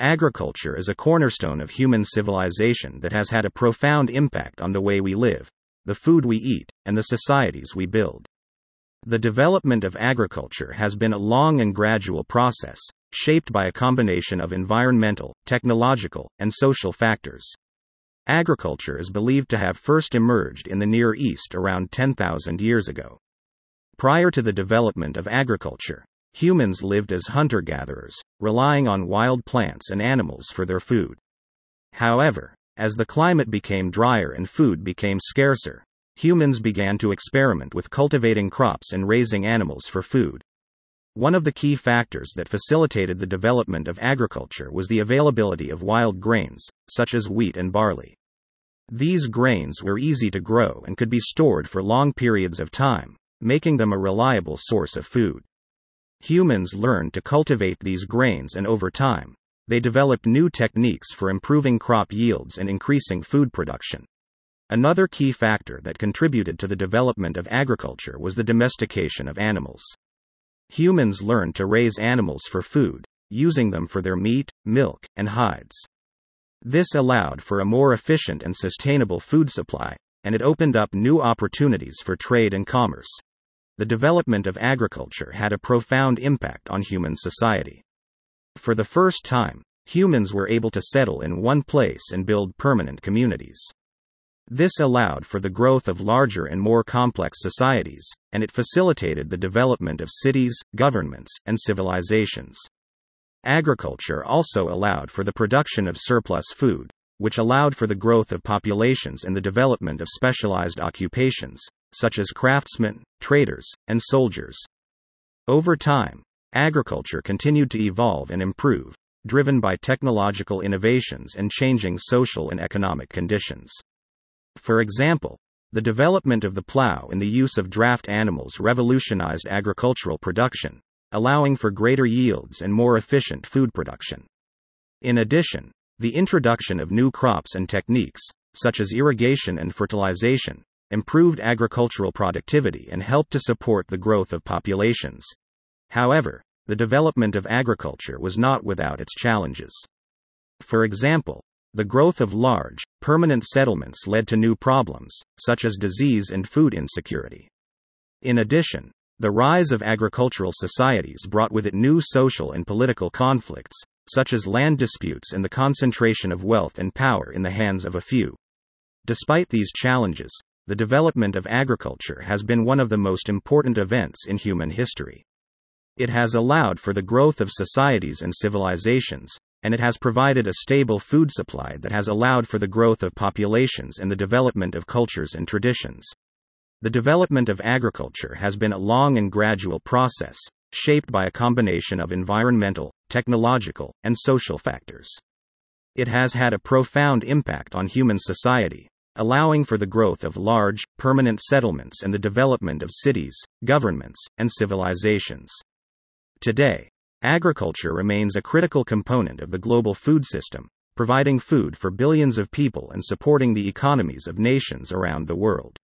Agriculture is a cornerstone of human civilization that has had a profound impact on the way we live, the food we eat, and the societies we build. The development of agriculture has been a long and gradual process, shaped by a combination of environmental, technological, and social factors. Agriculture is believed to have first emerged in the Near East around 10,000 years ago. Prior to the development of agriculture, humans lived as hunter gatherers, relying on wild plants and animals for their food. However, as the climate became drier and food became scarcer, humans began to experiment with cultivating crops and raising animals for food. One of the key factors that facilitated the development of agriculture was the availability of wild grains, such as wheat and barley. These grains were easy to grow and could be stored for long periods of time, making them a reliable source of food. Humans learned to cultivate these grains and over time, they developed new techniques for improving crop yields and increasing food production. Another key factor that contributed to the development of agriculture was the domestication of animals. Humans learned to raise animals for food, using them for their meat, milk, and hides. This allowed for a more efficient and sustainable food supply, and it opened up new opportunities for trade and commerce the development of agriculture had a profound impact on human society. For the first time, humans were able to settle in one place and build permanent communities. This allowed for the growth of larger and more complex societies, and it facilitated the development of cities, governments, and civilizations. Agriculture also allowed for the production of surplus food, which allowed for the growth of populations and the development of specialized occupations, such as craftsmen, traders, and soldiers. Over time, agriculture continued to evolve and improve, driven by technological innovations and changing social and economic conditions. For example, the development of the plow and the use of draft animals revolutionized agricultural production, allowing for greater yields and more efficient food production. In addition, the introduction of new crops and techniques, such as irrigation and fertilization, improved agricultural productivity and helped to support the growth of populations. However, the development of agriculture was not without its challenges. For example, the growth of large, permanent settlements led to new problems, such as disease and food insecurity. In addition, the rise of agricultural societies brought with it new social and political conflicts, such as land disputes and the concentration of wealth and power in the hands of a few. Despite these challenges, the development of agriculture has been one of the most important events in human history. It has allowed for the growth of societies and civilizations, and it has provided a stable food supply that has allowed for the growth of populations and the development of cultures and traditions. The development of agriculture has been a long and gradual process, shaped by a combination of environmental, technological, and social factors. It has had a profound impact on human society, allowing for the growth of large, permanent settlements and the development of cities, governments, and civilizations. Today, agriculture remains a critical component of the global food system, providing food for billions of people and supporting the economies of nations around the world.